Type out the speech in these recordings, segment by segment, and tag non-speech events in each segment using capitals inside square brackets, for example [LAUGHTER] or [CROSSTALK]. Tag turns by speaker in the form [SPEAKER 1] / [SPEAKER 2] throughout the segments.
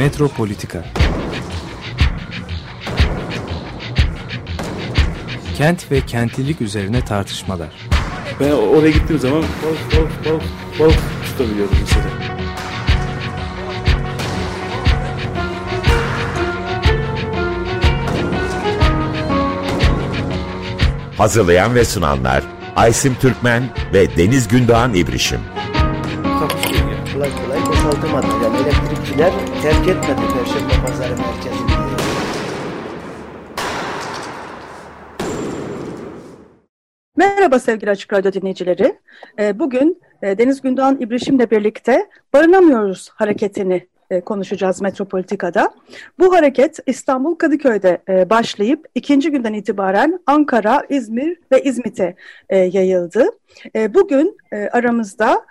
[SPEAKER 1] Metropolitika Kent ve kentlilik üzerine tartışmalar.
[SPEAKER 2] Ben oraya gittiğim zaman balık balık balık balık tutabiliyordum mesela.
[SPEAKER 3] Hazırlayan ve sunanlar Aysim Türkmen ve Deniz Gündoğan İbrişim.
[SPEAKER 4] Kolay kolay boşaltamadı. Elektrikçiler terk etmedi Perşembe Pazarı merkezini.
[SPEAKER 5] Merhaba sevgili Açık Radyo dinleyicileri. Ee, Bugün e, Deniz Gündoğan İbrişim'le birlikte Barınamıyoruz hareketini e, konuşacağız Metropolitika'da. Bu hareket İstanbul Kadıköy'de e, başlayıp ikinci günden itibaren Ankara, İzmir ve İzmit'e yayıldı. Bugün aramızda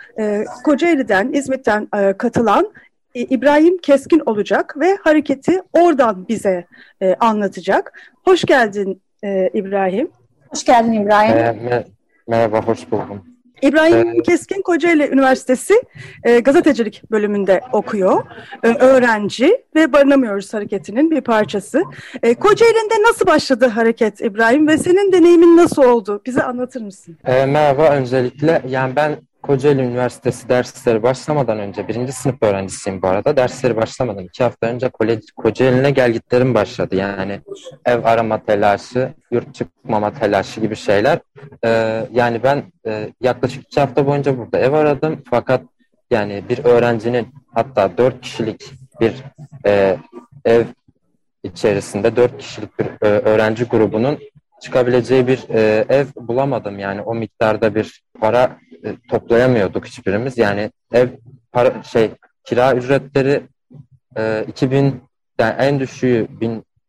[SPEAKER 5] Kocaeli'den, İzmit'ten katılan İbrahim Keskin olacak ve hareketi oradan bize e, anlatacak. Hoş geldin e, İbrahim.
[SPEAKER 6] Hoş geldin İbrahim.
[SPEAKER 7] Ee, me- merhaba, hoş buldum.
[SPEAKER 5] İbrahim Keskin Kocaeli Üniversitesi e, gazetecilik bölümünde okuyor. E, öğrenci ve Barınamıyoruz Hareketi'nin bir parçası. E, Kocaeli'nde nasıl başladı hareket İbrahim ve senin deneyimin nasıl oldu? Bize anlatır mısın?
[SPEAKER 7] Ee, merhaba, öncelikle yani ben Kocaeli Üniversitesi dersleri başlamadan önce, birinci sınıf öğrencisiyim bu arada. Dersleri başlamadan iki hafta önce Kocaeli'ne gelgitlerim başladı. Yani ev arama telaşı, yurt çıkmama telaşı gibi şeyler. Ee, yani ben e, yaklaşık iki hafta boyunca burada ev aradım. Fakat yani bir öğrencinin hatta dört kişilik bir e, ev içerisinde dört kişilik bir e, öğrenci grubunun çıkabileceği bir e, ev bulamadım. Yani o miktarda bir para e, toplayamıyorduk hiçbirimiz. Yani ev para şey kira ücretleri e, 2000 yani en düşüğü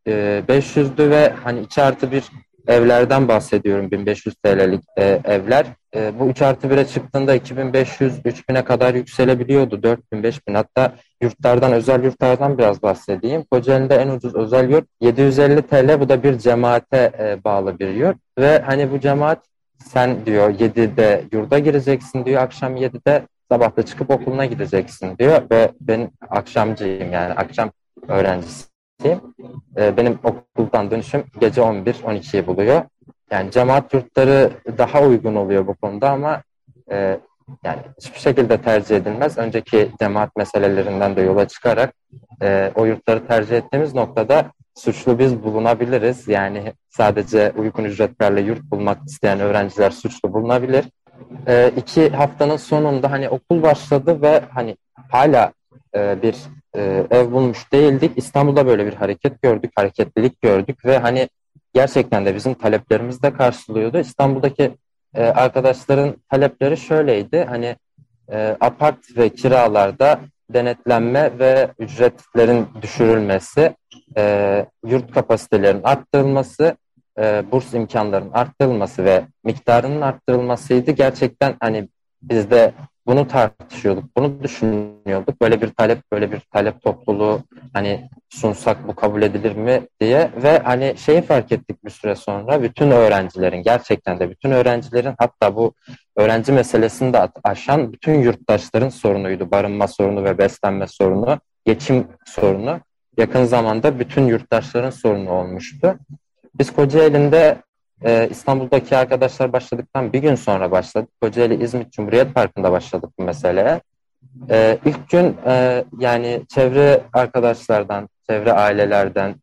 [SPEAKER 7] 1500'dü ve hani 2 artı bir evlerden bahsediyorum. 1500 TL'lik e, evler. E, bu 3 artı 1'e çıktığında 2500-3000'e kadar yükselebiliyordu. 4000 5000 hatta yurtlardan özel yurtlardan biraz bahsedeyim. Kocaeli'nde en ucuz özel yurt 750 TL bu da bir cemaate e, bağlı bir yurt. Ve hani bu cemaat sen diyor 7'de yurda gireceksin diyor. Akşam 7'de sabah da çıkıp okuluna gideceksin diyor. Ve ben akşamcıyım yani. Akşam öğrencisiyim. Ee, benim okuldan dönüşüm gece 11-12'yi buluyor. Yani cemaat yurtları daha uygun oluyor bu konuda ama e, yani hiçbir şekilde tercih edilmez. Önceki cemaat meselelerinden de yola çıkarak e, o yurtları tercih ettiğimiz noktada suçlu biz bulunabiliriz. Yani sadece uygun ücretlerle yurt bulmak isteyen öğrenciler suçlu bulunabilir. E, iki haftanın sonunda hani okul başladı ve hani hala e, bir e, ev bulmuş değildik. İstanbul'da böyle bir hareket gördük, hareketlilik gördük ve hani gerçekten de bizim taleplerimizi de karşılıyordu. İstanbul'daki e, arkadaşların talepleri şöyleydi. Hani e, apart ve kiralarda denetlenme ve ücretlerin düşürülmesi, e, yurt kapasitelerinin arttırılması, e, burs imkanlarının arttırılması ve miktarının arttırılmasıydı. Gerçekten hani biz de bunu tartışıyorduk, bunu düşünüyorduk. Böyle bir talep, böyle bir talep topluluğu hani sunsak bu kabul edilir mi diye ve hani şeyi fark ettik bir süre sonra bütün öğrencilerin gerçekten de bütün öğrencilerin hatta bu öğrenci meselesini de aşan bütün yurttaşların sorunuydu. Barınma sorunu ve beslenme sorunu, geçim sorunu yakın zamanda bütün yurttaşların sorunu olmuştu. Biz Kocaeli'nde e, İstanbul'daki arkadaşlar başladıktan bir gün sonra başladık. Kocaeli İzmit Cumhuriyet Parkı'nda başladık bu meseleye. E, ilk gün e, yani çevre arkadaşlardan, çevre ailelerden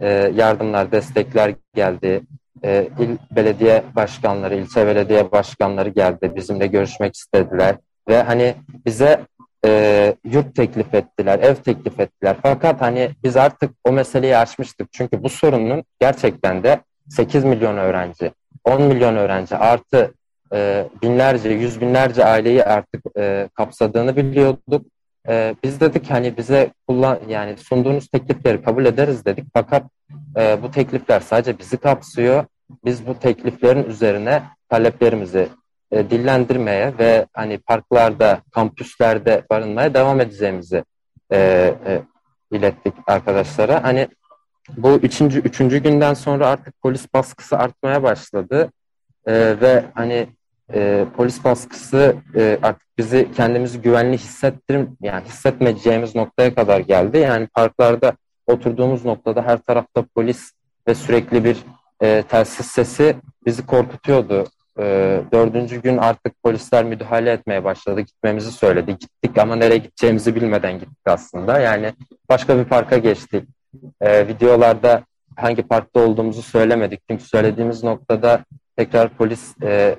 [SPEAKER 7] e, yardımlar, destekler geldi. E, il belediye başkanları, ilçe belediye başkanları geldi. Bizimle görüşmek istediler. Ve hani bize e, yurt teklif ettiler, ev teklif ettiler. Fakat hani biz artık o meseleyi açmıştık. Çünkü bu sorunun gerçekten de 8 milyon öğrenci, 10 milyon öğrenci artı e, binlerce, yüz binlerce aileyi artık e, kapsadığını biliyorduk. E, biz dedik hani bize kullan yani sunduğunuz teklifleri kabul ederiz dedik. Fakat e, bu teklifler sadece bizi kapsıyor. Biz bu tekliflerin üzerine taleplerimizi e, dillendirmeye ve hani parklarda, kampüslerde barınmaya devam edeceğimizi e, e, ilettik arkadaşlara. Hani bu üçüncü, üçüncü günden sonra artık polis baskısı artmaya başladı. E, ve hani e, polis baskısı e, artık bizi kendimizi güvenli hissettirim yani hissetmeyeceğimiz noktaya kadar geldi. Yani parklarda oturduğumuz noktada her tarafta polis ve sürekli bir e, telsiz sesi bizi korkutuyordu. E, dördüncü gün artık polisler müdahale etmeye başladı. Gitmemizi söyledi. Gittik ama nereye gideceğimizi bilmeden gittik aslında. Yani başka bir parka geçtik. E, videolarda hangi parkta olduğumuzu söylemedik. Çünkü söylediğimiz noktada tekrar polis e,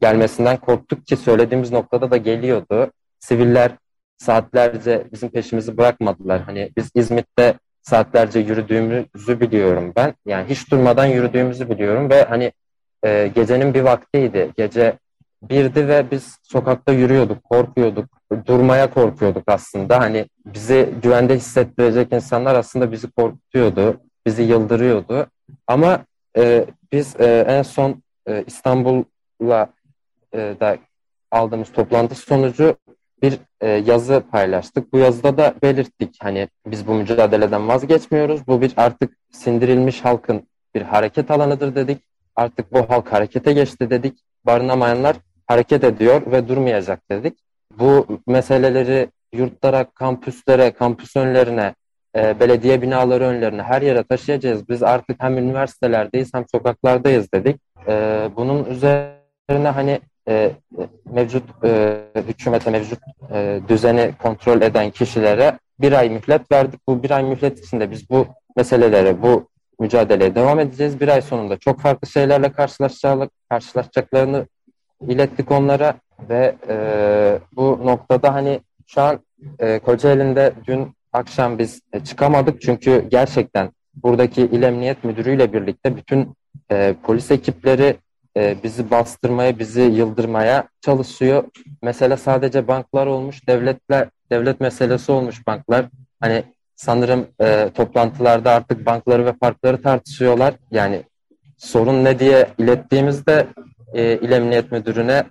[SPEAKER 7] gelmesinden korktuk ki söylediğimiz noktada da geliyordu. Siviller saatlerce bizim peşimizi bırakmadılar. Hani biz İzmit'te saatlerce yürüdüğümüzü biliyorum ben. Yani hiç durmadan yürüdüğümüzü biliyorum ve hani e, gecenin bir vaktiydi. Gece birdi ve biz sokakta yürüyorduk, korkuyorduk, durmaya korkuyorduk aslında. Hani bizi güvende hissettirecek insanlar aslında bizi korkutuyordu, bizi yıldırıyordu. Ama e, biz e, en son e, İstanbul'la e, da aldığımız toplantı sonucu bir e, yazı paylaştık. Bu yazıda da belirttik hani biz bu mücadeleden vazgeçmiyoruz. Bu bir artık sindirilmiş halkın bir hareket alanıdır dedik. Artık bu halk harekete geçti dedik. Barınamayanlar hareket ediyor ve durmayacak dedik. Bu meseleleri yurtlara, kampüslere, kampüs önlerine, e, belediye binaları önlerine her yere taşıyacağız. Biz artık hem üniversitelerdeyiz hem sokaklardayız dedik. E, bunun üzerine hani e, mevcut e, hükümete, mevcut e, düzeni kontrol eden kişilere bir ay mühlet verdik. Bu bir ay mühlet içinde biz bu meselelere, bu mücadeleye devam edeceğiz. Bir ay sonunda çok farklı şeylerle karşılaşacaklarını ilettik onlara ve e, bu noktada hani şu an e, Kocaeli'nde dün akşam biz e, çıkamadık çünkü gerçekten buradaki İl Emniyet Müdürü birlikte bütün e, polis ekipleri e, bizi bastırmaya, bizi yıldırmaya çalışıyor. Mesele sadece banklar olmuş, devletler devlet meselesi olmuş banklar. Hani sanırım e, toplantılarda artık bankları ve parkları tartışıyorlar. Yani sorun ne diye ilettiğimizde e, İl Emniyet Müdürü'ne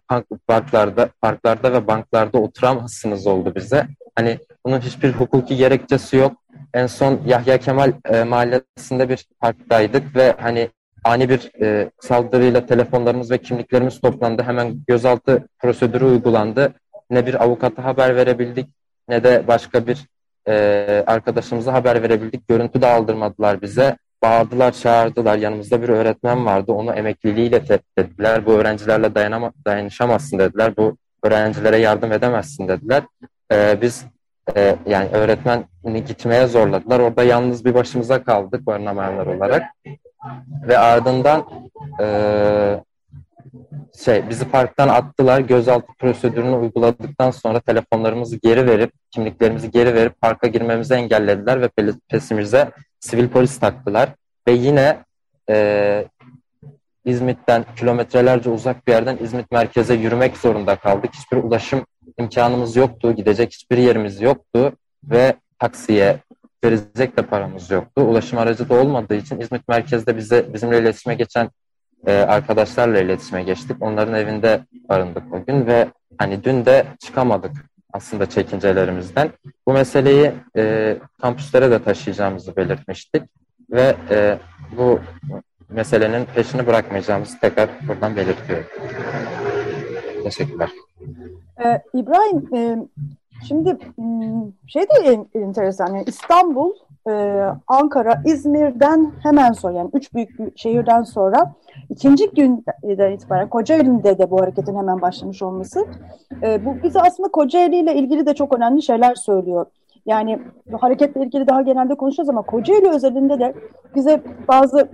[SPEAKER 7] parklarda, parklarda ve banklarda oturamazsınız oldu bize. Hani bunun hiçbir hukuki gerekçesi yok. En son Yahya Kemal e, mahallesinde bir parktaydık ve hani ani bir e, saldırıyla telefonlarımız ve kimliklerimiz toplandı. Hemen gözaltı prosedürü uygulandı. Ne bir avukata haber verebildik ne de başka bir e, arkadaşımıza haber verebildik. Görüntü de aldırmadılar bize. Bağırdılar, çağırdılar. Yanımızda bir öğretmen vardı. Onu emekliliğiyle tehdit ettiler. Bu öğrencilerle dayanama, dayanışamazsın dediler. Bu öğrencilere yardım edemezsin dediler. E, biz e, yani öğretmeni gitmeye zorladılar. Orada yalnız bir başımıza kaldık barınamayanlar olarak. Ve ardından e, şey bizi parktan attılar. Gözaltı prosedürünü uyguladıktan sonra telefonlarımızı geri verip, kimliklerimizi geri verip parka girmemizi engellediler ve pesimize sivil polis taktılar. Ve yine e, İzmit'ten kilometrelerce uzak bir yerden İzmit merkeze yürümek zorunda kaldık. Hiçbir ulaşım imkanımız yoktu. Gidecek hiçbir yerimiz yoktu ve taksiye verecek de paramız yoktu. Ulaşım aracı da olmadığı için İzmit merkezde bize bizimle iletişime geçen e, arkadaşlarla iletişime geçtik. Onların evinde barındık o gün ve hani dün de çıkamadık aslında çekincelerimizden. Bu meseleyi e, kampüslere de taşıyacağımızı belirtmiştik ve e, bu meselenin peşini bırakmayacağımızı tekrar buradan belirtiyorum. Teşekkürler.
[SPEAKER 5] Ee, İbrahim, e, şimdi hmm, şey de enteresan. Yani İstanbul, e, Ankara, İzmir'den hemen sonra yani üç büyük şehirden sonra ikinci günden itibaren Kocaeli'nde de bu hareketin hemen başlamış olması e, bu bize aslında Kocaeli ile ilgili de çok önemli şeyler söylüyor. Yani hareketle ilgili daha genelde konuşacağız ama Kocaeli özelinde de bize bazı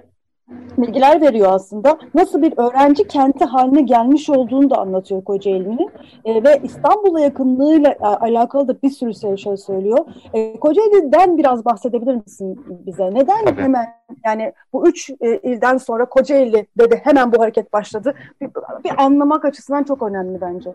[SPEAKER 5] bilgiler veriyor aslında. Nasıl bir öğrenci kenti haline gelmiş olduğunu da anlatıyor Kocaeli'nin. E, ve İstanbul'a yakınlığıyla e, alakalı da bir sürü şey, şey söylüyor. E, Kocaeli'den biraz bahsedebilir misin bize? Neden Tabii. hemen yani bu üç e, ilden sonra Kocaeli dedi hemen bu hareket başladı? Bir, bir anlamak açısından çok önemli bence.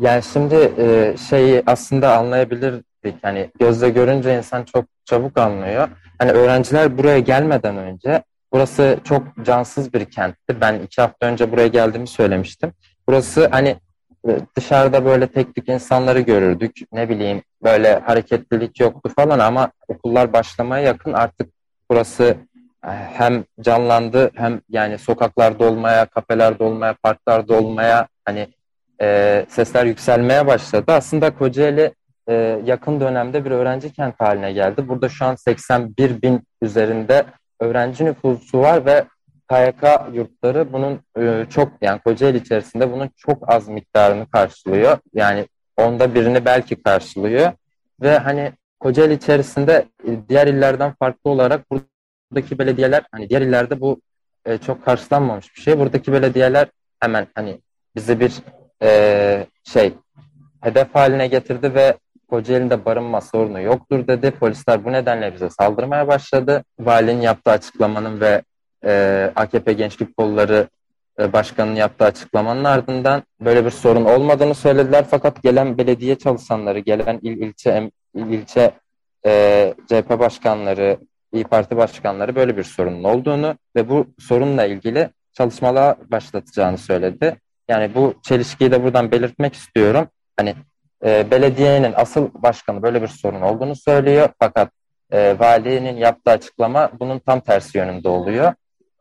[SPEAKER 7] Yani şimdi e, şeyi aslında anlayabilirdik. Yani gözle görünce insan çok çabuk anlıyor. Hani öğrenciler buraya gelmeden önce Burası çok cansız bir kentti. Ben iki hafta önce buraya geldiğimi söylemiştim. Burası hani e, dışarıda böyle tek tük insanları görürdük. Ne bileyim böyle hareketlilik yoktu falan ama okullar başlamaya yakın artık burası e, hem canlandı hem yani sokaklarda olmaya, kafelerde olmaya, parklarda olmaya hani e, sesler yükselmeye başladı. Aslında Kocaeli e, yakın dönemde bir öğrenci kent haline geldi. Burada şu an 81 bin üzerinde öğrenci nüfusu var ve KYK yurtları bunun e, çok yani Kocaeli içerisinde bunun çok az miktarını karşılıyor. Yani onda birini belki karşılıyor ve hani Kocaeli içerisinde e, diğer illerden farklı olarak buradaki belediyeler hani diğer illerde bu e, çok karşılanmamış bir şey. Buradaki belediyeler hemen hani bizi bir şey hedef haline getirdi ve Kocaeli'nde barınma sorunu yoktur dedi. Polisler bu nedenle bize saldırmaya başladı. Valinin yaptığı açıklamanın ve e, AKP Gençlik Kolları e, Başkanı'nın yaptığı açıklamanın ardından böyle bir sorun olmadığını söylediler. Fakat gelen belediye çalışanları, gelen il ilçe il ilçe e, CHP başkanları, İyi Parti başkanları böyle bir sorunun olduğunu ve bu sorunla ilgili çalışmalar başlatacağını söyledi. Yani bu çelişkiyi de buradan belirtmek istiyorum. Hani e, belediyenin asıl başkanı böyle bir sorun olduğunu söylüyor fakat e, valinin yaptığı açıklama bunun tam tersi yönünde oluyor.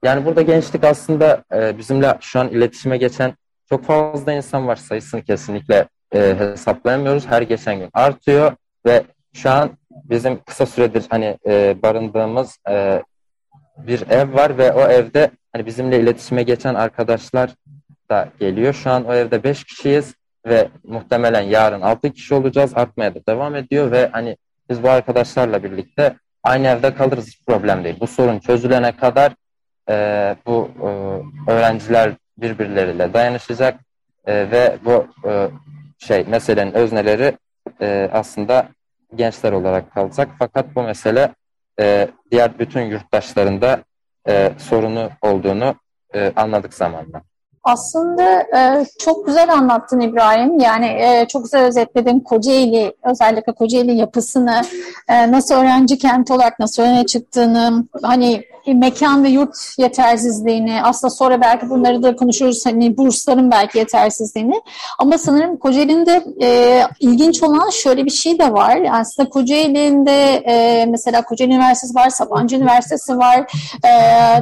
[SPEAKER 7] Yani burada gençlik aslında e, bizimle şu an iletişime geçen çok fazla insan var. Sayısını kesinlikle e, hesaplayamıyoruz. Her geçen gün artıyor ve şu an bizim kısa süredir hani e, barındığımız e, bir ev var ve o evde hani bizimle iletişime geçen arkadaşlar da geliyor. Şu an o evde beş kişiyiz ve muhtemelen yarın altı kişi olacağız. Artmaya da devam ediyor ve hani biz bu arkadaşlarla birlikte aynı evde kalırız hiç problem değil. Bu sorun çözülene kadar e, bu e, öğrenciler birbirleriyle dayanışacak e, ve bu e, şey meselenin özneleri e, aslında gençler olarak kalacak. Fakat bu mesele e, diğer bütün yurttaşlarında e, sorunu olduğunu e, anladık zamanla.
[SPEAKER 6] Aslında e, çok güzel anlattın İbrahim. Yani e, çok güzel özetledin Kocaeli, özellikle Kocaeli yapısını, e, nasıl öğrenci kenti olarak nasıl öne çıktığını, hani mekan ve yurt yetersizliğini, aslında sonra belki bunları da konuşuruz, hani bursların belki yetersizliğini. Ama sanırım Kocaeli'nde e, ilginç olan şöyle bir şey de var. Yani aslında Kocaeli'nde e, mesela Kocaeli Üniversitesi var, Sabancı Üniversitesi var, e,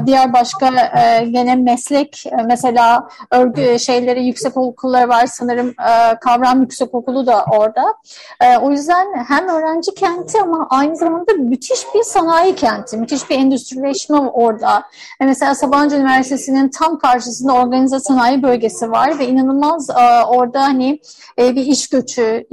[SPEAKER 6] diğer başka e, gene meslek, e, mesela örgü şeyleri, yüksek okulları var sanırım, e, kavram yüksek okulu da orada. E, o yüzden hem öğrenci kenti ama aynı zamanda müthiş bir sanayi kenti, müthiş bir endüstrileşme orada. E mesela Sabancı Üniversitesi'nin tam karşısında organize sanayi bölgesi var ve inanılmaz e, orada hani e, bir iş göçü,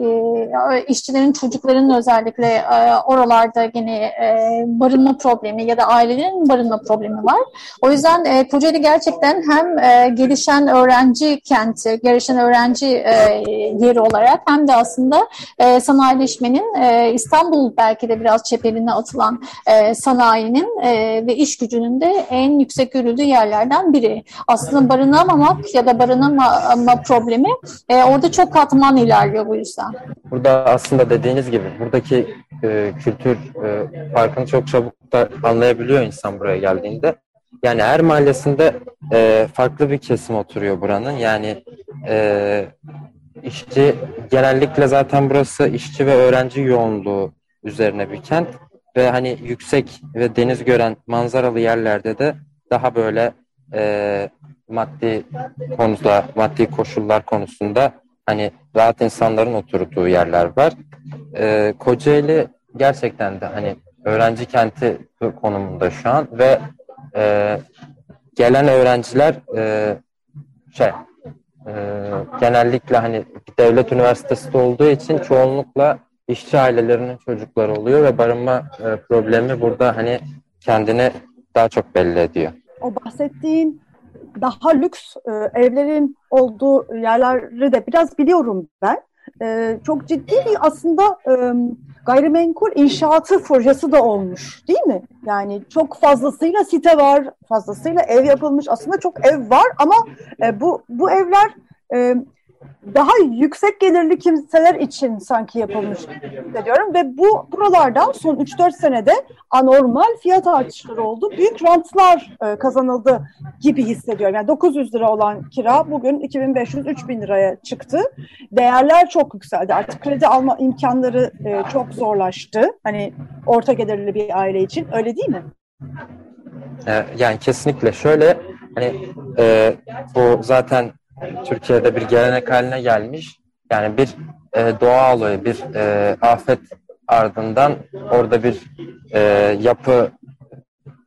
[SPEAKER 6] e, işçilerin çocuklarının özellikle e, oralarda yine e, barınma problemi ya da ailelerin barınma problemi var. O yüzden e, Kocaeli gerçekten hem e, gelişen öğrenci kenti, gelişen öğrenci e, yeri olarak hem de aslında e, sanayileşmenin e, İstanbul belki de biraz çeperine atılan e, sanayinin e, ve iş gücünün de en yüksek görüldüğü yerlerden biri. Aslında barınamamak ya da barınama problemi e, orada çok katman ilerliyor bu yüzden.
[SPEAKER 7] Burada aslında dediğiniz gibi buradaki e, kültür e, farkını çok çabuk da anlayabiliyor insan buraya geldiğinde. Yani her mahallesinde e, farklı bir kesim oturuyor buranın. Yani e, işçi genellikle zaten burası işçi ve öğrenci yoğunluğu üzerine bir kent ve hani yüksek ve deniz gören manzaralı yerlerde de daha böyle e, maddi konuda, maddi koşullar konusunda hani rahat insanların oturduğu yerler var. E, Kocaeli gerçekten de hani öğrenci kenti konumunda şu an ve e, gelen öğrenciler e, şey e, genellikle hani devlet üniversitesi olduğu için çoğunlukla işçi ailelerinin çocukları oluyor ve barınma e, problemi burada hani kendini daha çok belli ediyor.
[SPEAKER 5] O bahsettiğin daha lüks e, evlerin olduğu yerleri de biraz biliyorum ben. E, çok ciddi bir aslında e, gayrimenkul inşaatı projesi de olmuş değil mi? Yani çok fazlasıyla site var, fazlasıyla ev yapılmış. Aslında çok ev var ama e, bu bu evler e, daha yüksek gelirli kimseler için sanki yapılmış diyorum ve bu buralardan son 3-4 senede anormal fiyat artışları oldu. Büyük rantlar e, kazanıldı gibi hissediyorum. Yani 900 lira olan kira bugün 2500-3000 liraya çıktı. Değerler çok yükseldi. Artık kredi alma imkanları e, çok zorlaştı. Hani orta gelirli bir aile için. Öyle değil mi?
[SPEAKER 7] E, yani kesinlikle şöyle hani e, bu zaten Türkiye'de bir gelenek haline gelmiş. Yani bir e, doğa olayı, bir e, afet ardından orada bir e, yapı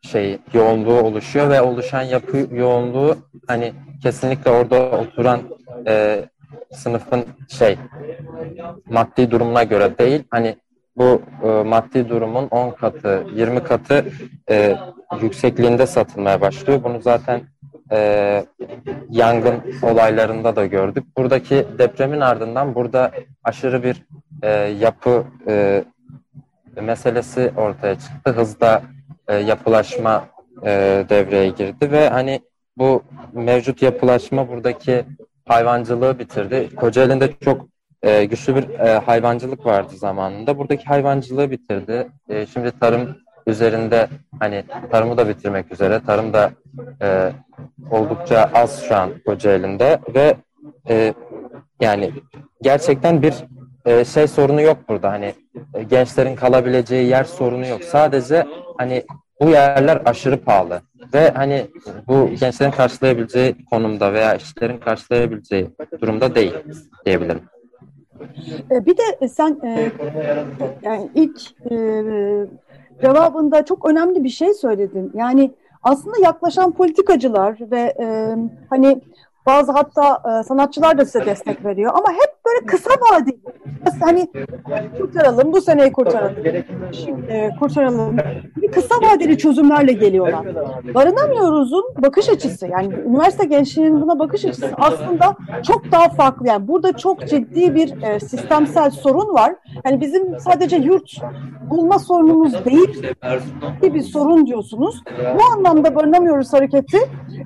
[SPEAKER 7] şey yoğunluğu oluşuyor ve oluşan yapı yoğunluğu hani kesinlikle orada oturan e, sınıfın şey maddi durumuna göre değil hani bu e, maddi durumun 10 katı 20 katı e, yüksekliğinde satılmaya başlıyor. Bunu zaten e, yangın olaylarında da gördük. Buradaki depremin ardından burada aşırı bir e, yapı e, meselesi ortaya çıktı. Hızda e, yapılaşma e, devreye girdi ve hani bu mevcut yapılaşma buradaki hayvancılığı bitirdi. Kocaeli'nde çok e, güçlü bir e, hayvancılık vardı zamanında. Buradaki hayvancılığı bitirdi. E, şimdi tarım üzerinde hani tarımı da bitirmek üzere. Tarım da e, oldukça az şu an Kocaeli'nde ve e, yani gerçekten bir e, şey sorunu yok burada. Hani e, gençlerin kalabileceği yer sorunu yok. Sadece hani bu yerler aşırı pahalı ve hani bu gençlerin karşılayabileceği konumda veya işçilerin karşılayabileceği durumda değil diyebilirim.
[SPEAKER 5] E, bir de sen e, yani ilk e, cevabında çok önemli bir şey söyledin. Yani aslında yaklaşan politikacılar ve e, hani bazı hatta e, sanatçılar da size destek veriyor ama hep böyle kısa vadeli. Hani kurtaralım, bu seneyi kurtaralım, şimdi e, kurtaralım. Bir kısa vadeli çözümlerle geliyorlar. Barınamıyoruz'un bakış açısı yani üniversite gençliğinin buna bakış açısı aslında çok daha farklı. Yani burada çok ciddi bir e, sistemsel sorun var. Yani bizim sadece yurt bulma sorunumuz değil bir sorun diyorsunuz. Bu anlamda barınamıyoruz hareketi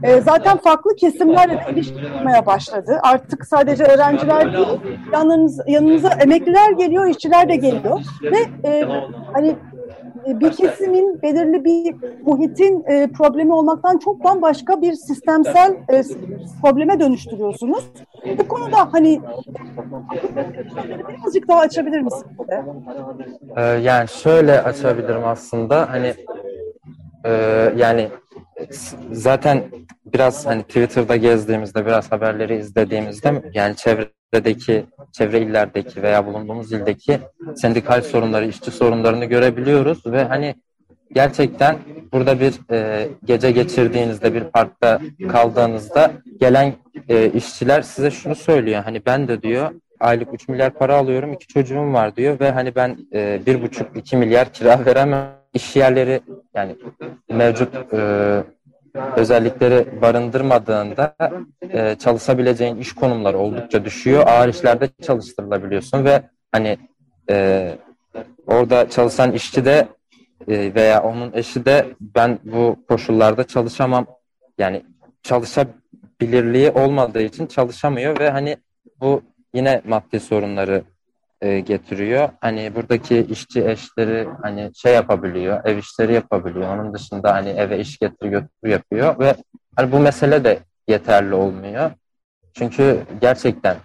[SPEAKER 5] e, zaten farklı kesimlerle ilişkilenmeye başladı. Artık sadece öğrenciler değil, yanınız, yanınıza emekliler geliyor, işçiler de geliyor. Ve e, hani bir kesimin belirli bir muhitin e, problemi olmaktan çok bambaşka bir sistemsel e, probleme dönüştürüyorsunuz. Bu konuda hani birazcık daha açabilir misin?
[SPEAKER 7] Ee, yani şöyle açabilirim aslında hani e, yani zaten biraz hani Twitter'da gezdiğimizde biraz haberleri izlediğimizde yani çevredeki çevre illerdeki veya bulunduğumuz ildeki sendikal sorunları, işçi sorunlarını görebiliyoruz ve hani gerçekten burada bir e, gece geçirdiğinizde bir parkta kaldığınızda gelen e, işçiler size şunu söylüyor. Hani ben de diyor aylık 3 milyar para alıyorum, iki çocuğum var diyor ve hani ben e, bir buçuk iki milyar kira veremem. İş yerleri yani mevcut e, özellikleri barındırmadığında e, çalışabileceğin iş konumları oldukça düşüyor. Ağır işlerde çalıştırılabiliyorsun ve hani e, orada çalışan işçi de e, veya onun eşi de ben bu koşullarda çalışamam yani çalışabilirliği olmadığı için çalışamıyor ve hani bu yine maddi sorunları e, getiriyor. Hani buradaki işçi eşleri hani şey yapabiliyor, ev işleri yapabiliyor. Onun dışında hani eve iş getir götür yapıyor ve hani bu mesele de yeterli olmuyor. Çünkü gerçekten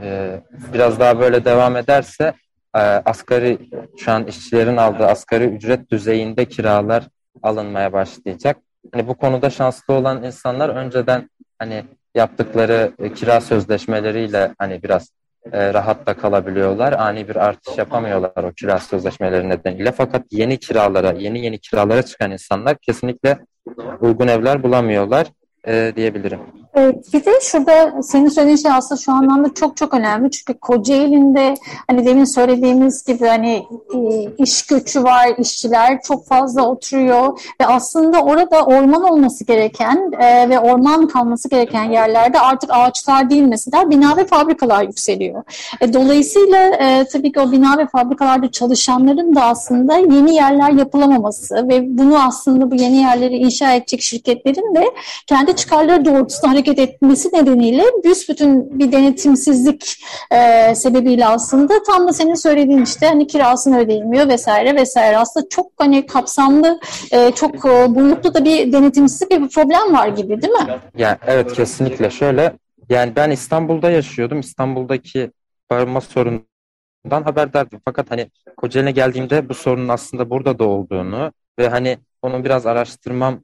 [SPEAKER 7] e, biraz daha böyle devam ederse e, asgari şu an işçilerin aldığı asgari ücret düzeyinde kiralar alınmaya başlayacak. Hani bu konuda şanslı olan insanlar önceden hani yaptıkları e, kira sözleşmeleriyle hani biraz e, rahat da kalabiliyorlar. Ani bir artış yapamıyorlar o kira sözleşmeleri nedeniyle. Fakat yeni kiralara, yeni yeni kiralara çıkan insanlar kesinlikle uygun evler bulamıyorlar e, diyebilirim.
[SPEAKER 6] Evet, bir de şurada senin söylediğin şey aslında şu anlamda çok çok önemli. Çünkü Kocaeli'nde hani demin söylediğimiz gibi hani e, iş göçü var, işçiler çok fazla oturuyor ve aslında orada orman olması gereken e, ve orman kalması gereken yerlerde artık ağaçlar değil mesela bina ve fabrikalar yükseliyor. E, dolayısıyla tabii ki o bina ve fabrikalarda çalışanların da aslında yeni yerler yapılamaması ve bunu aslında bu yeni yerleri inşa edecek şirketlerin de kendi çıkarları doğrultusunda hareket etmesi nedeniyle büsbütün bir denetimsizlik e, sebebiyle aslında tam da senin söylediğin işte hani kirasını ödeyilmiyor vesaire vesaire. Aslında çok hani kapsamlı, e, çok e, boyutlu da bir denetimsizlik bir problem var gibi değil mi?
[SPEAKER 7] Yani evet kesinlikle şöyle. Yani ben İstanbul'da yaşıyordum. İstanbul'daki barınma sorunundan haberdardım. Fakat hani Kocaeli'ne geldiğimde bu sorunun aslında burada da olduğunu ve hani onu biraz araştırmam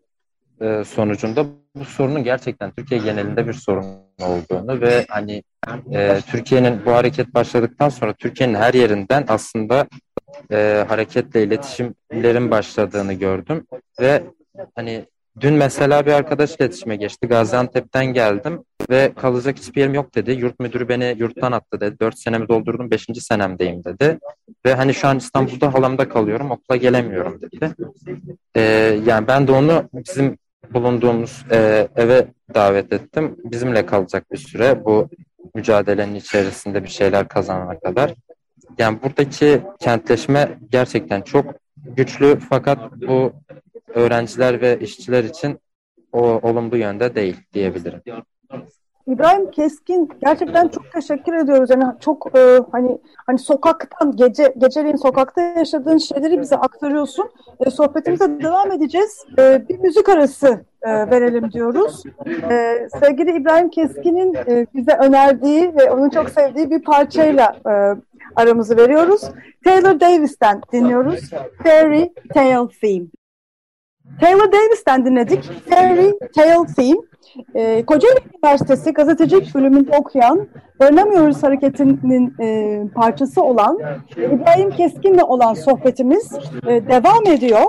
[SPEAKER 7] e, sonucunda bu sorunun gerçekten Türkiye genelinde bir sorun olduğunu ve hani e, Türkiye'nin bu hareket başladıktan sonra Türkiye'nin her yerinden aslında e, hareketle iletişimlerin başladığını gördüm ve hani dün mesela bir arkadaş iletişime geçti. Gaziantep'ten geldim ve kalacak hiçbir yerim yok dedi. Yurt müdürü beni yurttan attı dedi. Dört senemi doldurdum, beşinci senemdeyim dedi. Ve hani şu an İstanbul'da halamda kalıyorum, okula gelemiyorum dedi. Ee, yani ben de onu bizim bulunduğumuz e, eve davet ettim. Bizimle kalacak bir süre bu mücadelenin içerisinde bir şeyler kazanana kadar. Yani buradaki kentleşme gerçekten çok güçlü fakat bu öğrenciler ve işçiler için o olumlu yönde değil diyebilirim.
[SPEAKER 5] İbrahim Keskin gerçekten çok teşekkür ediyoruz. Yani çok e, hani hani sokaktan gece geceleyin sokakta yaşadığın şeyleri bize aktarıyorsun. E, sohbetimize devam edeceğiz. E, bir müzik arası e, verelim diyoruz. E, sevgili İbrahim Keskin'in e, bize önerdiği ve onun çok sevdiği bir parçayla e, aramızı veriyoruz. Taylor Davis'ten dinliyoruz. Fairy Tale Theme. Taylor Davis'ten dinledik. Fairy Tale Theme. E, Kocaeli Üniversitesi gazetecilik bölümünde okuyan Barınamıyoruz Hareketi'nin e, parçası olan İbrahim Keskin'le olan sohbetimiz e, devam ediyor.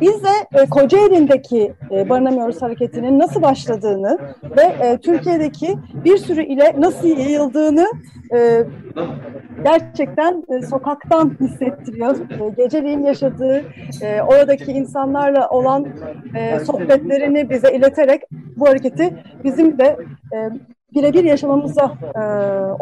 [SPEAKER 5] Biz de e, Kocaeli'ndeki e, Barınamıyoruz Hareketi'nin nasıl başladığını ve e, Türkiye'deki bir sürü ile nasıl yayıldığını gerçekten sokaktan hissettiriyor. Geceliğin yaşadığı, oradaki insanlarla olan sohbetlerini bize ileterek bu hareketi bizim de birebir yaşamamıza e,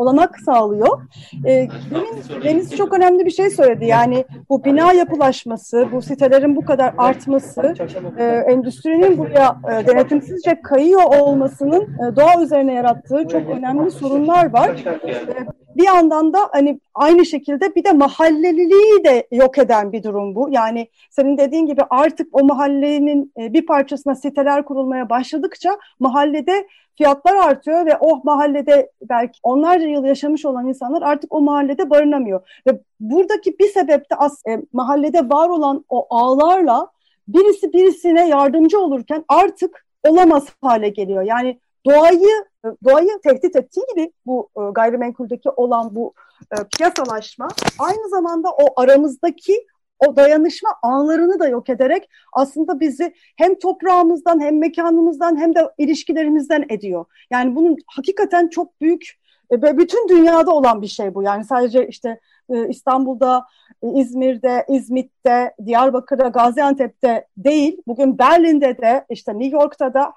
[SPEAKER 5] olanak sağlıyor. E, demin Deniz çok önemli bir şey söyledi. Yani bu bina yapılaşması, bu sitelerin bu kadar artması, e, endüstrinin buraya e, denetimsizce kayıyor olmasının e, doğa üzerine yarattığı çok önemli sorunlar var. E, bir yandan da hani aynı şekilde bir de mahalleliliği de yok eden bir durum bu. Yani senin dediğin gibi artık o mahallenin e, bir parçasına siteler kurulmaya başladıkça mahallede fiyatlar artıyor ve o mahallede belki onlarca yıl yaşamış olan insanlar artık o mahallede barınamıyor. Ve buradaki bir sebep de as e, mahallede var olan o ağlarla birisi birisine yardımcı olurken artık olamaz hale geliyor. Yani doğayı doğayı tehdit ettiği gibi bu e, gayrimenkuldeki olan bu e, piyasalaşma aynı zamanda o aramızdaki o dayanışma ağlarını da yok ederek aslında bizi hem toprağımızdan hem mekanımızdan hem de ilişkilerimizden ediyor. Yani bunun hakikaten çok büyük e, ve bütün dünyada olan bir şey bu. Yani sadece işte e, İstanbul'da, e, İzmir'de, İzmit'te, Diyarbakır'da, Gaziantep'te değil. Bugün Berlin'de de, işte New York'ta da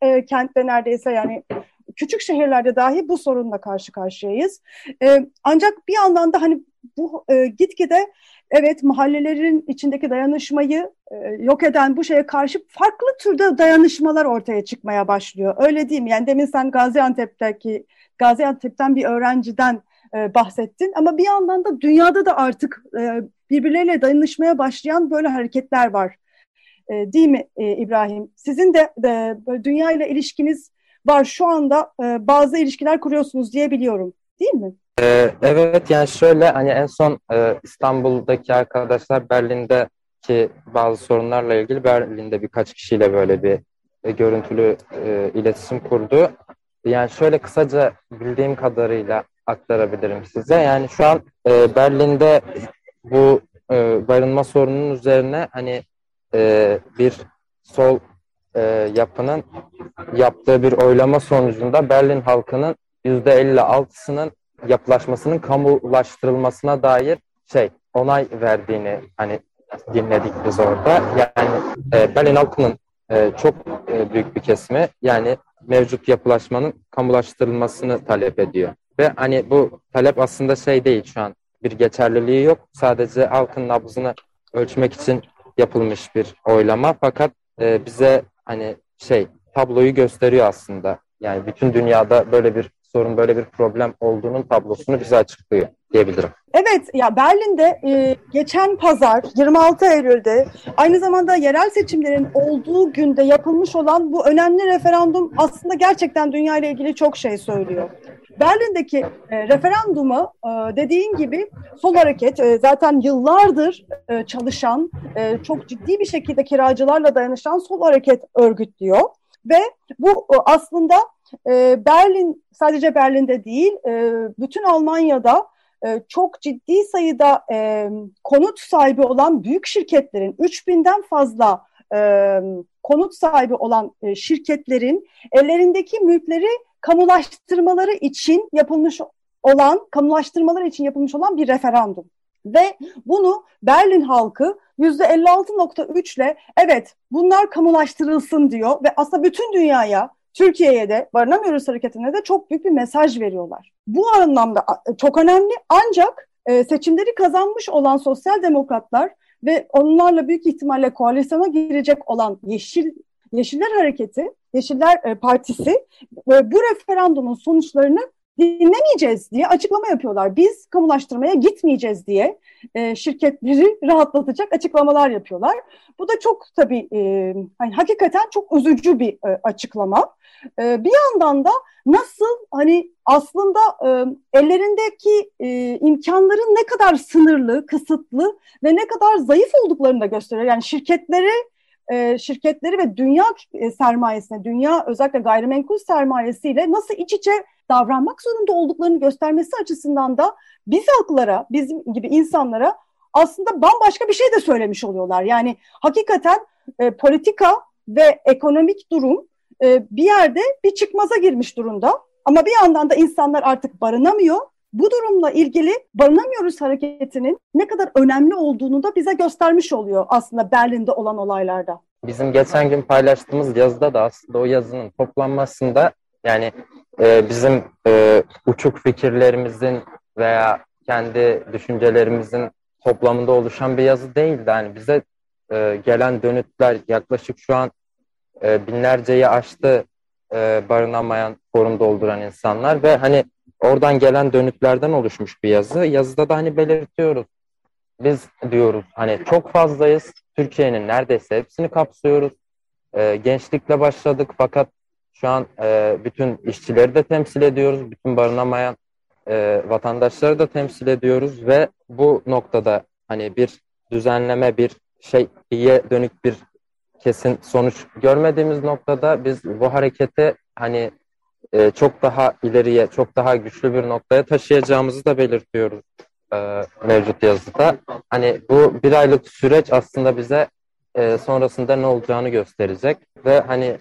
[SPEAKER 5] her kentte neredeyse yani küçük şehirlerde dahi bu sorunla karşı karşıyayız. Ancak bir yandan da hani bu gitgide evet mahallelerin içindeki dayanışmayı e, yok eden bu şeye karşı farklı türde dayanışmalar ortaya çıkmaya başlıyor. Öyle değil mi? Yani demin sen Gaziantep'teki Gaziantep'ten bir öğrenciden e, bahsettin ama bir yandan da dünyada da artık e, birbirleriyle dayanışmaya başlayan böyle hareketler var. E, değil mi e, İbrahim? Sizin de, de dünya ile ilişkiniz var. Şu anda e, bazı ilişkiler kuruyorsunuz diye biliyorum. Değil mi?
[SPEAKER 7] Ee, evet yani şöyle hani en son e, İstanbul'daki arkadaşlar Berlin'deki bazı sorunlarla ilgili Berlin'de birkaç kişiyle böyle bir e, görüntülü e, iletişim kurdu. Yani şöyle kısaca bildiğim kadarıyla aktarabilirim size. Yani şu an Berlin'de bu barınma sorununun üzerine hani bir sol yapının yaptığı bir oylama sonucunda Berlin halkının %56'sının yapılaşmasının kamulaştırılmasına dair şey onay verdiğini hani dinledik biz orada. Yani e, Berlin halkının e, çok e, büyük bir kesimi yani mevcut yapılaşmanın kamulaştırılmasını talep ediyor. Ve hani bu talep aslında şey değil şu an bir geçerliliği yok. Sadece halkın nabzını ölçmek için yapılmış bir oylama. Fakat e, bize hani şey tabloyu gösteriyor aslında. Yani bütün dünyada böyle bir sorun, böyle bir problem olduğunun tablosunu bize açıklıyor diyebilirim.
[SPEAKER 5] Evet, ya Berlin'de e, geçen pazar 26 Eylül'de aynı zamanda yerel seçimlerin olduğu günde yapılmış olan bu önemli referandum aslında gerçekten dünya ile ilgili çok şey söylüyor. Berlin'deki e, referandumu e, dediğin gibi sol hareket e, zaten yıllardır e, çalışan, e, çok ciddi bir şekilde kiracılarla dayanışan sol hareket örgütlüyor. Ve bu e, aslında e, Berlin sadece Berlin'de değil, e, bütün Almanya'da e, çok ciddi sayıda e, konut sahibi olan büyük şirketlerin 3000'den fazla konut sahibi olan şirketlerin ellerindeki mülkleri kamulaştırmaları için yapılmış olan, kamulaştırmaları için yapılmış olan bir referandum. Ve bunu Berlin halkı %56.3 ile evet bunlar kamulaştırılsın diyor ve aslında bütün dünyaya Türkiye'ye de Barınamıyoruz Hareketi'ne de çok büyük bir mesaj veriyorlar. Bu anlamda çok önemli ancak e, seçimleri kazanmış olan sosyal demokratlar ve onlarla büyük ihtimalle koalisyona girecek olan Yeşil Yeşiller Hareketi, Yeşiller e, Partisi e, bu referandumun sonuçlarını dinlemeyeceğiz diye açıklama yapıyorlar. Biz kamulaştırmaya gitmeyeceğiz diye e, şirketleri [LAUGHS] rahatlatacak açıklamalar yapıyorlar. Bu da çok tabii e, hani hakikaten çok üzücü bir e, açıklama. E, bir yandan da nasıl hani aslında e, ellerindeki e, imkanların ne kadar sınırlı, kısıtlı ve ne kadar zayıf olduklarını da gösteriyor. Yani şirketleri e, şirketleri ve dünya e, sermayesine, dünya özellikle gayrimenkul sermayesiyle nasıl iç içe davranmak zorunda olduklarını göstermesi açısından da biz halklara, bizim gibi insanlara aslında bambaşka bir şey de söylemiş oluyorlar. Yani hakikaten e, politika ve ekonomik durum e, bir yerde bir çıkmaza girmiş durumda. Ama bir yandan da insanlar artık barınamıyor. Bu durumla ilgili barınamıyoruz hareketinin ne kadar önemli olduğunu da bize göstermiş oluyor aslında Berlin'de olan olaylarda.
[SPEAKER 7] Bizim geçen gün paylaştığımız yazıda da aslında o yazının toplanmasında yani e, bizim e, uçuk fikirlerimizin veya kendi düşüncelerimizin toplamında oluşan bir yazı değildi. Yani bize e, gelen dönütler yaklaşık şu an e, binlerceyi aştı e, barınamayan, forum dolduran insanlar ve hani oradan gelen dönütlerden oluşmuş bir yazı. Yazıda da hani belirtiyoruz. Biz diyoruz hani çok fazlayız. Türkiye'nin neredeyse hepsini kapsıyoruz. E, gençlikle başladık fakat şu an e, bütün işçileri de temsil ediyoruz. Bütün barınamayan e, vatandaşları da temsil ediyoruz ve bu noktada hani bir düzenleme, bir şey iyiye dönük bir kesin sonuç görmediğimiz noktada biz bu hareketi hani e, çok daha ileriye, çok daha güçlü bir noktaya taşıyacağımızı da belirtiyoruz e, mevcut yazıda. Hani bu bir aylık süreç aslında bize e, sonrasında ne olacağını gösterecek ve hani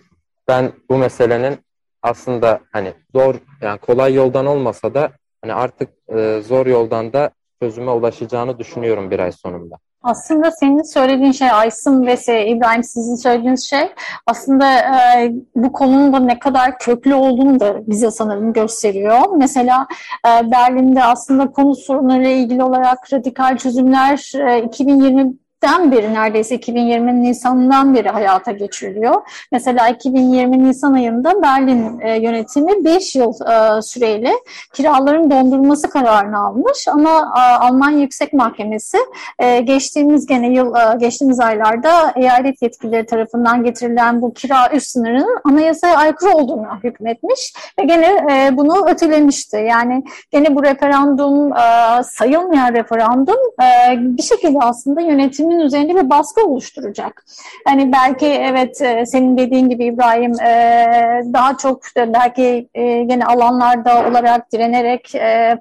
[SPEAKER 7] ben bu meselenin aslında hani zor yani kolay yoldan olmasa da hani artık e, zor yoldan da çözüme ulaşacağını düşünüyorum bir ay sonunda.
[SPEAKER 6] Aslında senin söylediğin şey Aysın ve İbrahim sizin söylediğiniz şey aslında e, bu konunun da ne kadar köklü olduğunu da bize sanırım gösteriyor. Mesela e, Berlin'de aslında konu sorunlarıyla ilgili olarak radikal çözümler e, 2020 den beri neredeyse 2020 Nisan'dan beri hayata geçiriliyor. Mesela 2020 Nisan ayında Berlin e, yönetimi 5 yıl e, süreyle kiraların dondurulması kararını almış ama e, Alman Yüksek Mahkemesi e, geçtiğimiz gene yıl e, geçtiğimiz aylarda eyalet yetkilileri tarafından getirilen bu kira üst sınırının anayasaya aykırı olduğunu hükmetmiş ve gene e, bunu ötelemişti. Yani gene bu referandum e, sayılmayan referandum e, bir şekilde aslında yönetim yönetimin üzerinde bir baskı oluşturacak. Hani belki evet e, senin dediğin gibi İbrahim e, daha çok belki e, gene alanlarda olarak direnerek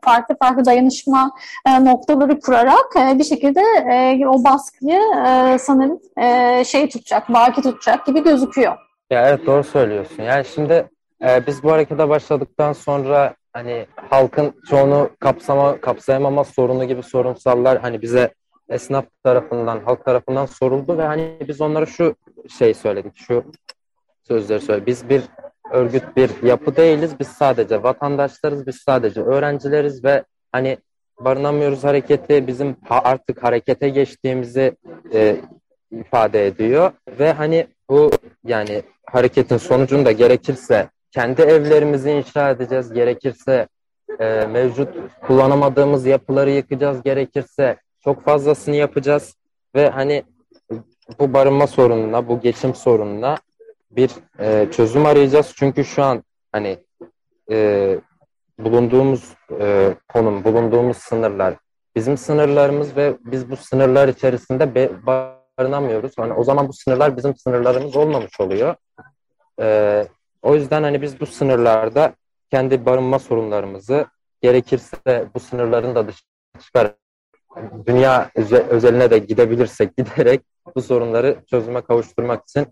[SPEAKER 6] farklı farklı dayanışma noktaları kurarak bir şekilde o baskıyı sanırım şey tutacak, baki tutacak gibi gözüküyor.
[SPEAKER 7] Ya evet doğru söylüyorsun. Yani şimdi biz bu harekete başladıktan sonra hani halkın çoğunu kapsama kapsayamama sorunu gibi sorunsallar hani bize esnaf tarafından, halk tarafından soruldu ve hani biz onlara şu şey söyledik, şu sözleri söyledik. Biz bir örgüt, bir yapı değiliz. Biz sadece vatandaşlarız, biz sadece öğrencileriz ve hani barınamıyoruz hareketi bizim artık harekete geçtiğimizi e, ifade ediyor ve hani bu yani hareketin sonucunda gerekirse kendi evlerimizi inşa edeceğiz, gerekirse e, mevcut kullanamadığımız yapıları yıkacağız, gerekirse çok fazlasını yapacağız ve hani bu barınma sorununa, bu geçim sorununa bir e, çözüm arayacağız. Çünkü şu an hani e, bulunduğumuz e, konum, bulunduğumuz sınırlar, bizim sınırlarımız ve biz bu sınırlar içerisinde be, barınamıyoruz. Hani o zaman bu sınırlar bizim sınırlarımız olmamış oluyor. E, o yüzden hani biz bu sınırlarda kendi barınma sorunlarımızı gerekirse bu sınırların da dışına çıkar dünya özeline de gidebilirsek [LAUGHS] giderek bu sorunları çözüme kavuşturmak için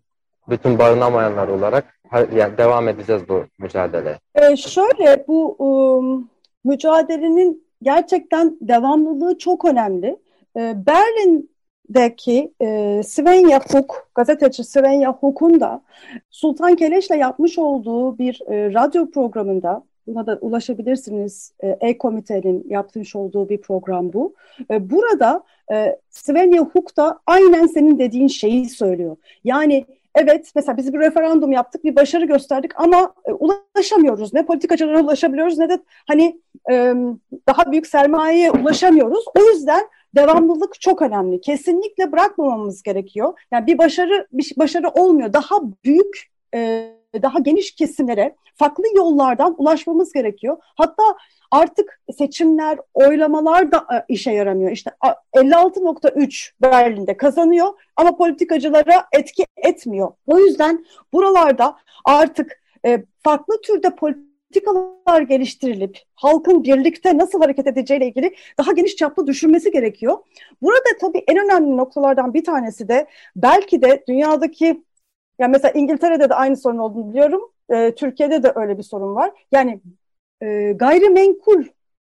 [SPEAKER 7] bütün barınamayanlar olarak yani devam edeceğiz bu mücadele.
[SPEAKER 5] Ee, şöyle bu um, mücadelenin gerçekten devamlılığı çok önemli. Ee, Berlin'deki e, Svenja Huk, gazeteci Svenja Huk'un da Sultan Keleş'le yapmış olduğu bir e, radyo programında Buna da ulaşabilirsiniz. E, E-Komite'nin yapmış olduğu bir program bu. E, burada e, Svenja Huk da aynen senin dediğin şeyi söylüyor. Yani evet mesela biz bir referandum yaptık, bir başarı gösterdik ama e, ulaşamıyoruz. Ne politikacılara ulaşabiliyoruz ne de hani e, daha büyük sermayeye ulaşamıyoruz. O yüzden devamlılık çok önemli. Kesinlikle bırakmamamız gerekiyor. Yani bir başarı bir başarı olmuyor. Daha büyük e, daha geniş kesimlere farklı yollardan ulaşmamız gerekiyor. Hatta artık seçimler, oylamalar da e, işe yaramıyor. İşte 56.3 Berlin'de kazanıyor ama politikacılara etki etmiyor. O yüzden buralarda artık e, farklı türde politikalar geliştirilip halkın birlikte nasıl hareket edeceğiyle ilgili daha geniş çaplı düşünmesi gerekiyor. Burada tabii en önemli noktalardan bir tanesi de belki de dünyadaki yani mesela İngiltere'de de aynı sorun olduğunu biliyorum. E, Türkiye'de de öyle bir sorun var. Yani e, gayrimenkul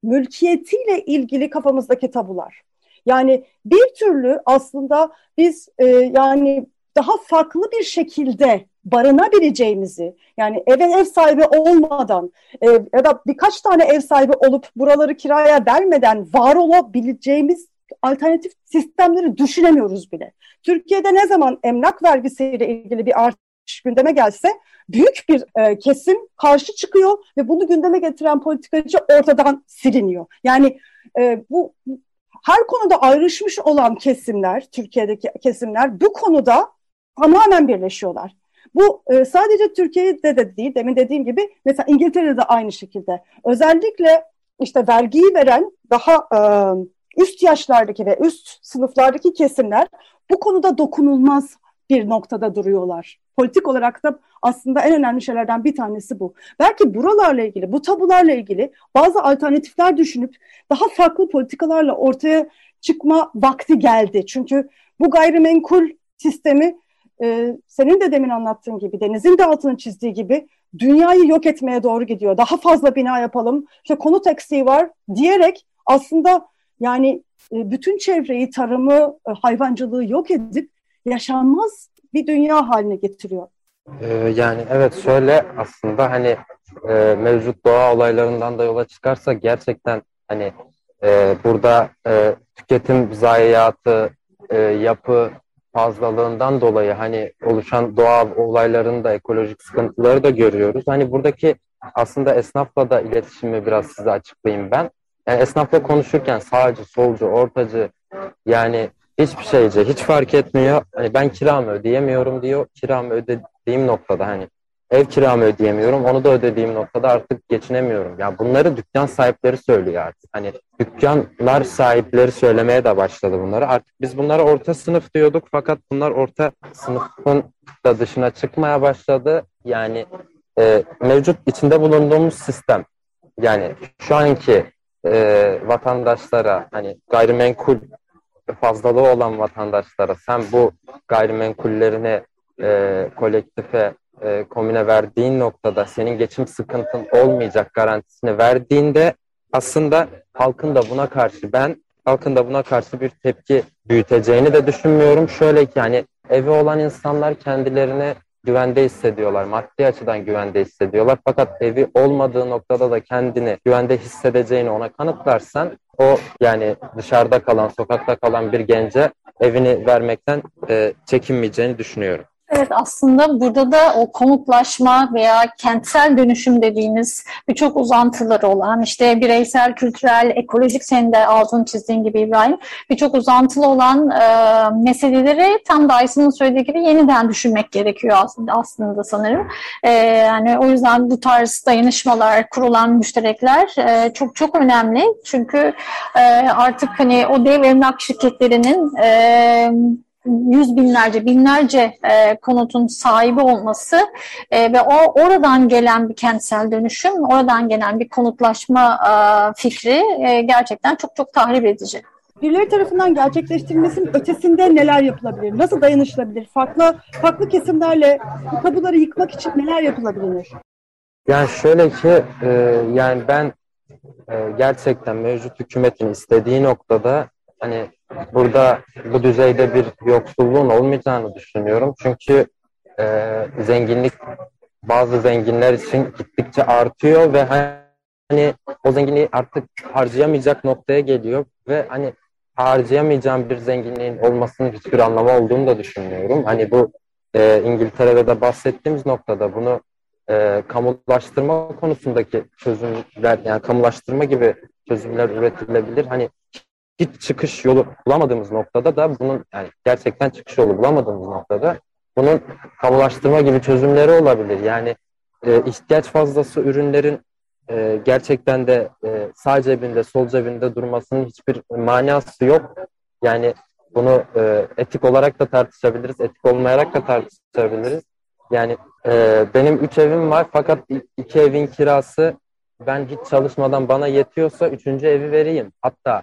[SPEAKER 5] mülkiyetiyle ilgili kafamızdaki tabular. Yani bir türlü aslında biz e, yani daha farklı bir şekilde barınabileceğimizi yani eve ev sahibi olmadan e, ya da birkaç tane ev sahibi olup buraları kiraya vermeden var olabileceğimiz alternatif sistemleri düşünemiyoruz bile. Türkiye'de ne zaman emlak vergisiyle ilgili bir artış gündeme gelse büyük bir e, kesim karşı çıkıyor ve bunu gündeme getiren politikacı ortadan siliniyor. Yani e, bu her konuda ayrışmış olan kesimler, Türkiye'deki kesimler bu konuda tamamen birleşiyorlar. Bu e, sadece Türkiye'de de değil, demin dediğim gibi mesela İngiltere'de de aynı şekilde. Özellikle işte vergiyi veren daha e, üst yaşlardaki ve üst sınıflardaki kesimler bu konuda dokunulmaz bir noktada duruyorlar. Politik olarak da aslında en önemli şeylerden bir tanesi bu. Belki buralarla ilgili, bu tabularla ilgili bazı alternatifler düşünüp daha farklı politikalarla ortaya çıkma vakti geldi. Çünkü bu gayrimenkul sistemi e, senin de demin anlattığın gibi, Deniz'in de altını çizdiği gibi dünyayı yok etmeye doğru gidiyor. Daha fazla bina yapalım, işte konut eksiği var diyerek aslında yani e, bütün çevreyi, tarımı, e, hayvancılığı yok edip yaşanmaz bir dünya haline getiriyor.
[SPEAKER 7] Ee, yani evet şöyle aslında hani e, mevcut doğa olaylarından da yola çıkarsa gerçekten hani burada tüketim zayiatı, yapı fazlalığından dolayı hani oluşan doğa olaylarında ekolojik sıkıntıları da görüyoruz. Hani buradaki aslında esnafla da iletişimi biraz size açıklayayım ben. Yani esnafla konuşurken sağcı, solcu, ortacı yani hiçbir şeyce hiç fark etmiyor. Hani ben kiramı ödeyemiyorum diyor. Kiramı ödediğim noktada hani ev kiramı ödeyemiyorum. Onu da ödediğim noktada artık geçinemiyorum. Ya yani bunları dükkan sahipleri söylüyor artık. Hani dükkanlar sahipleri söylemeye de başladı bunları. Artık biz bunlara orta sınıf diyorduk fakat bunlar orta sınıfın da dışına çıkmaya başladı. Yani e, mevcut içinde bulunduğumuz sistem yani şu anki e, vatandaşlara hani gayrimenkul fazlalığı olan vatandaşlara sen bu gayrimenkullerini e, kolektife, e, komüne verdiğin noktada senin geçim sıkıntın olmayacak garantisini verdiğinde aslında halkın da buna karşı ben halkın da buna karşı bir tepki büyüteceğini de düşünmüyorum. Şöyle ki yani evi olan insanlar kendilerini güvende hissediyorlar. Maddi açıdan güvende hissediyorlar. Fakat evi olmadığı noktada da kendini güvende hissedeceğini ona kanıtlarsan o yani dışarıda kalan, sokakta kalan bir gence evini vermekten e, çekinmeyeceğini düşünüyorum.
[SPEAKER 6] Evet aslında burada da o konutlaşma veya kentsel dönüşüm dediğimiz birçok uzantıları olan işte bireysel, kültürel, ekolojik senin de altını çizdiğin gibi İbrahim birçok uzantılı olan e, meseleleri tam da Aysin'in söylediği gibi yeniden düşünmek gerekiyor aslında, aslında sanırım. E, yani o yüzden bu tarz dayanışmalar, kurulan müşterekler e, çok çok önemli. Çünkü e, artık hani o dev emlak şirketlerinin e, yüz binlerce, binlerce e, konutun sahibi olması e, ve o oradan gelen bir kentsel dönüşüm, oradan gelen bir konutlaşma e, fikri e, gerçekten çok çok tahrip edici.
[SPEAKER 5] Birileri tarafından gerçekleştirilmesinin ötesinde neler yapılabilir? Nasıl dayanışılabilir? Farklı farklı kesimlerle bu tabuları yıkmak için neler yapılabilir?
[SPEAKER 7] Yani şöyle ki e, yani ben e, gerçekten mevcut hükümetin istediği noktada hani burada bu düzeyde bir yoksulluğun olmayacağını düşünüyorum. Çünkü e, zenginlik bazı zenginler için gittikçe artıyor ve hani o zenginliği artık harcayamayacak noktaya geliyor ve hani harcayamayacağım bir zenginliğin olmasının hiçbir anlamı olduğunu da düşünmüyorum. Hani bu e, İngiltere'de de bahsettiğimiz noktada bunu e, kamulaştırma konusundaki çözümler yani kamulaştırma gibi çözümler üretilebilir. Hani hiç çıkış yolu bulamadığımız noktada da bunun yani gerçekten çıkış yolu bulamadığımız noktada bunun kamulaştırma gibi çözümleri olabilir. Yani e, ihtiyaç fazlası ürünlerin e, gerçekten de e, sağ cebinde, sol cebinde durmasının hiçbir manası yok. Yani bunu e, etik olarak da tartışabiliriz, etik olmayarak da tartışabiliriz. Yani e, benim üç evim var fakat iki evin kirası ben hiç çalışmadan bana yetiyorsa üçüncü evi vereyim. Hatta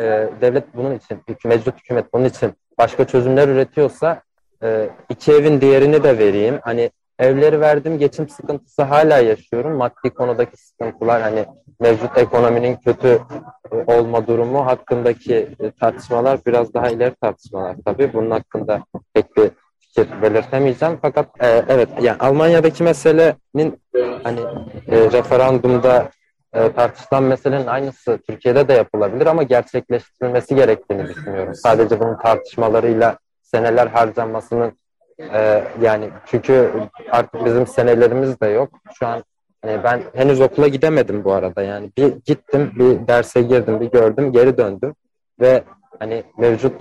[SPEAKER 7] e, devlet bunun için, mevcut hükümet bunun için başka çözümler üretiyorsa e, iki evin diğerini de vereyim. Hani evleri verdim, geçim sıkıntısı hala yaşıyorum. Maddi konudaki sıkıntılar hani mevcut ekonominin kötü e, olma durumu hakkındaki e, tartışmalar biraz daha ileri tartışmalar tabii. Bunun hakkında pek bir fikir belirtemeyeceğim. Fakat e, evet yani Almanya'daki meselenin hani e, referandumda e, tartışılan meselenin aynısı Türkiye'de de yapılabilir ama gerçekleştirilmesi gerektiğini düşünüyorum. Sadece bunun tartışmalarıyla seneler harcanmasının e, yani çünkü artık bizim senelerimiz de yok. Şu an yani ben henüz okula gidemedim bu arada yani bir gittim bir derse girdim bir gördüm geri döndüm ve hani mevcut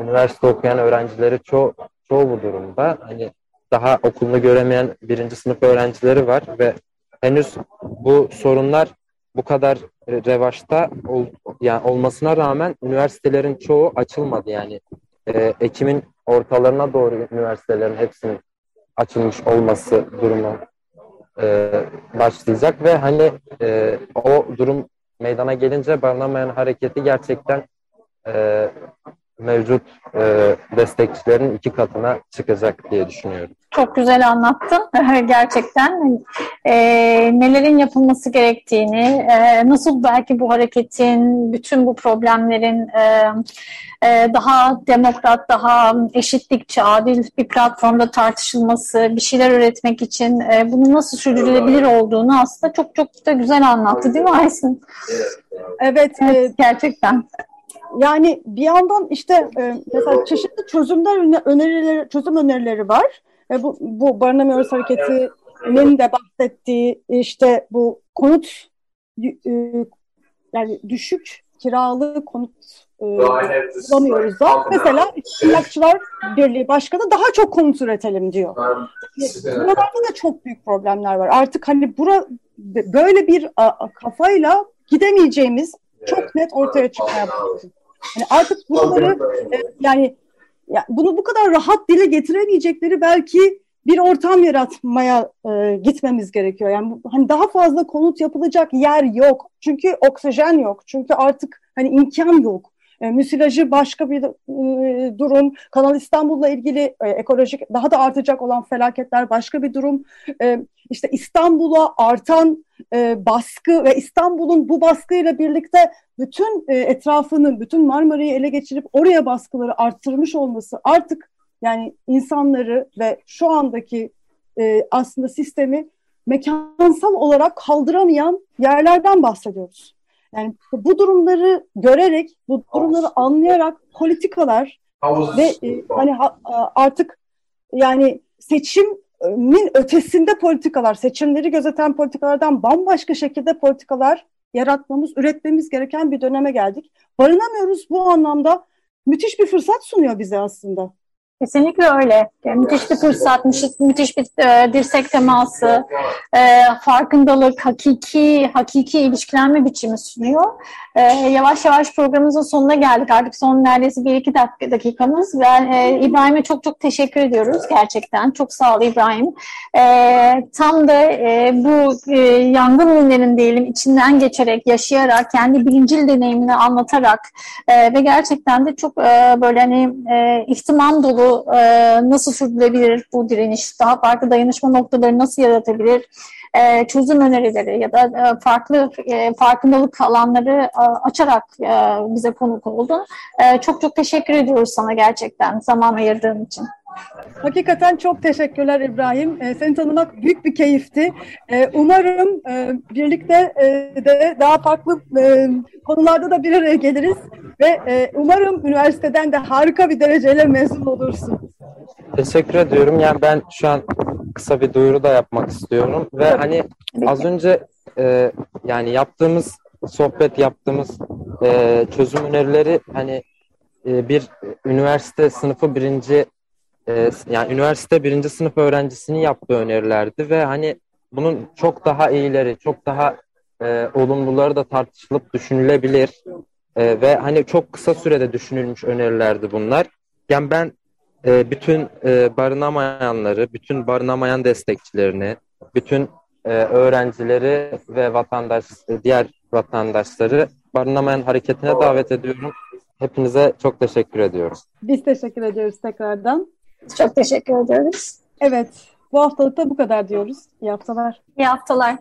[SPEAKER 7] üniversite okuyan öğrencileri çoğu çoğu bu durumda hani daha okulunu göremeyen birinci sınıf öğrencileri var ve henüz bu sorunlar bu kadar revaçta ol, yani olmasına rağmen üniversitelerin çoğu açılmadı yani e, Ekim'in ortalarına doğru üniversitelerin hepsinin açılmış olması durumu e, başlayacak ve hani e, o durum meydana gelince barınamayan hareketi gerçekten e, mevcut e, destekçilerin iki katına çıkacak diye düşünüyorum.
[SPEAKER 6] Çok güzel anlattın [LAUGHS] gerçekten. E, nelerin yapılması gerektiğini, e, nasıl belki bu hareketin, bütün bu problemlerin e, e, daha demokrat, daha eşitlikçi, adil bir platformda tartışılması, bir şeyler üretmek için e, bunu nasıl sürdürülebilir olduğunu aslında çok çok da güzel anlattı değil mi Aysin?
[SPEAKER 5] Evet,
[SPEAKER 6] evet gerçekten.
[SPEAKER 5] Yani bir yandan işte e, mesela çeşitli çözümler önerileri, çözüm önerileri var. E, bu, bu Barınamıyoruz Hareketi'nin de bahsettiği işte bu konut e, yani düşük kiralı konut e, bulamıyoruz da. Mesela Emlakçılar Birliği Başkanı daha çok konut üretelim diyor. Buralarda da çok büyük problemler var. Artık hani bura böyle bir a, kafayla gidemeyeceğimiz çok net ortaya çıkmaya başladı. Yani artık bunları e, yani ya bunu bu kadar rahat dile getiremeyecekleri belki bir ortam yaratmaya e, gitmemiz gerekiyor. Yani hani daha fazla konut yapılacak yer yok. Çünkü oksijen yok. Çünkü artık hani imkan yok. E, müsilajı başka bir e, durum. Kanal İstanbul'la ilgili e, ekolojik daha da artacak olan felaketler başka bir durum. E, işte İstanbul'a artan baskı ve İstanbul'un bu baskıyla birlikte bütün e, etrafını, bütün Marmara'yı ele geçirip oraya baskıları arttırmış olması artık yani insanları ve şu andaki aslında sistemi mekansal olarak kaldıramayan yerlerden bahsediyoruz. Yani bu durumları görerek, bu durumları anlayarak politikalar ve e, hani ha, artık yani seçimin ötesinde politikalar, seçimleri gözeten politikalardan bambaşka şekilde politikalar yaratmamız, üretmemiz gereken bir döneme geldik. Barınamıyoruz bu anlamda müthiş bir fırsat sunuyor bize aslında.
[SPEAKER 6] Kesinlikle öyle. Müthiş bir fırsat, müthiş bir e, dirsek teması, e, farkındalık, hakiki hakiki ilişkilenme biçimi sunuyor. E, yavaş yavaş programımızın sonuna geldik. Artık son neredeyse bir iki dakika, dakikamız. Ve e, İbrahim'e çok çok teşekkür ediyoruz gerçekten. Çok sağ ol İbrahim. E, tam da e, bu e, yangın ünlerin diyelim içinden geçerek, yaşayarak, kendi bilincil deneyimini anlatarak e, ve gerçekten de çok e, böyle hani e, ihtimam dolu e, nasıl sürdürülebilir bu direniş, daha farklı dayanışma noktaları nasıl yaratabilir, e, çözüm önerileri ya da e, farklı e, farkındalık alanları e, açarak e, bize konuk oldun. E, çok çok teşekkür ediyoruz sana gerçekten zaman ayırdığın için.
[SPEAKER 5] Hakikaten çok teşekkürler İbrahim. E, seni tanımak büyük bir keyifti. E, umarım e, birlikte e, de daha farklı e, konularda da bir araya geliriz ve e, umarım üniversiteden de harika bir dereceyle mezun olursun.
[SPEAKER 7] Teşekkür ediyorum. Yani ben şu an kısa bir duyuru da yapmak istiyorum ve hani az önce e, yani yaptığımız sohbet yaptığımız e, çözüm önerileri hani e, bir üniversite sınıfı birinci e, yani üniversite birinci sınıf öğrencisinin yaptığı önerilerdi ve hani bunun çok daha iyileri, çok daha e, olumluları da tartışılıp düşünülebilir e, ve hani çok kısa sürede düşünülmüş önerilerdi bunlar. Yani ben e, bütün e, barınamayanları, bütün barınamayan destekçilerini, bütün e, öğrencileri ve vatandaş, e, diğer vatandaşları barınamayan hareketine davet ediyorum. Hepinize çok teşekkür ediyoruz.
[SPEAKER 5] Biz teşekkür ediyoruz tekrardan.
[SPEAKER 6] Çok teşekkür ediyoruz.
[SPEAKER 5] Evet, bu haftalık da bu kadar diyoruz. İyi haftalar.
[SPEAKER 6] İyi haftalar.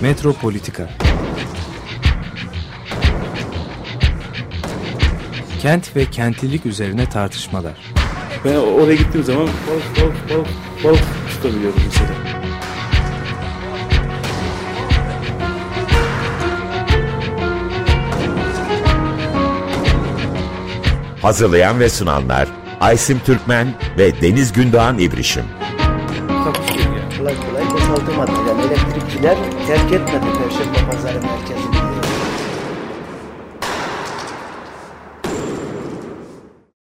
[SPEAKER 1] Metropolitika Kent ve kentlilik üzerine tartışmalar.
[SPEAKER 2] Ben oraya gittiğim zaman balık balık balık balık tutabiliyorum mesela.
[SPEAKER 3] Hazırlayan ve sunanlar Aysim Türkmen ve Deniz Gündoğan İbrişim.
[SPEAKER 4] Kolay kolay boşaltamadı. Yani elektrikçiler terk etmedi Perşembe Pazarı merkezini.